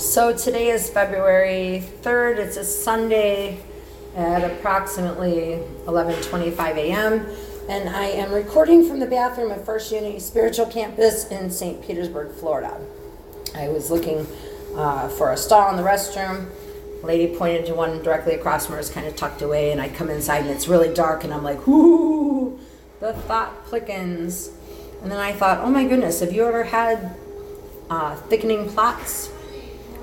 So today is February 3rd. It's a Sunday at approximately 11:25 a.m. and I am recording from the bathroom at First Unity Spiritual Campus in St. Petersburg, Florida. I was looking uh, for a stall in the restroom. Lady pointed to one directly across from her, it's kind of tucked away, and I come inside and it's really dark, and I'm like, "Ooh, the thought plickens." And then I thought, "Oh my goodness, have you ever had uh, thickening plots?"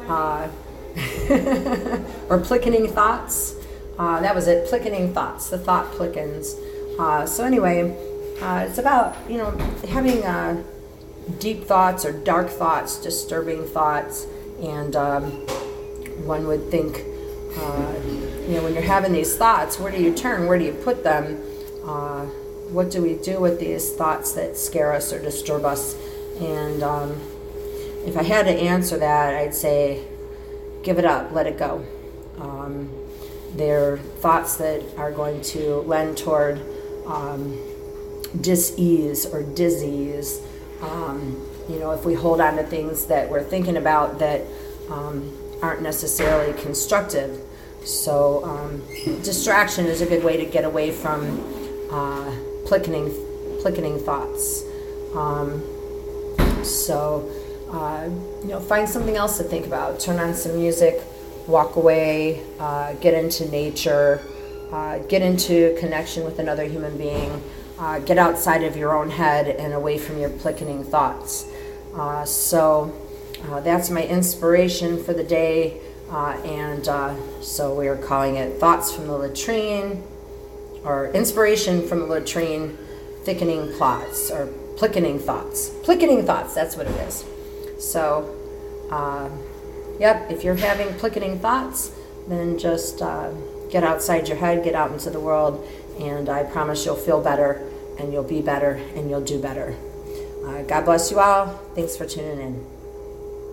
Uh, or plickening thoughts. Uh, that was it, plickening thoughts, the thought plickens. Uh, so anyway, uh, it's about you know having uh, deep thoughts or dark thoughts, disturbing thoughts, and um, one would think, uh, you know, when you're having these thoughts, where do you turn? Where do you put them? What do we do with these thoughts that scare us or disturb us? And um, if I had to answer that, I'd say give it up, let it go. Um, they're thoughts that are going to lend toward um, dis-ease or disease. Um, you know, if we hold on to things that we're thinking about that um, aren't necessarily constructive. So, um, distraction is a good way to get away from uh, plickening, plickening thoughts. Um, so, uh, you know, find something else to think about. Turn on some music, walk away, uh, get into nature, uh, get into connection with another human being, uh, get outside of your own head and away from your plickening thoughts. Uh, so that's my inspiration for the day. and so we are calling it Thoughts from the Latrine, or Inspiration from the Latrine, Thickening Plots, or Plickening Thoughts. Plickening Thoughts, that's what it is. So, uh, yep, if you're having plicketing thoughts, then just uh, get outside your head, get out into the world, and I promise you'll feel better and you'll be better and you'll do better. Uh, God bless you all. Thanks for tuning in.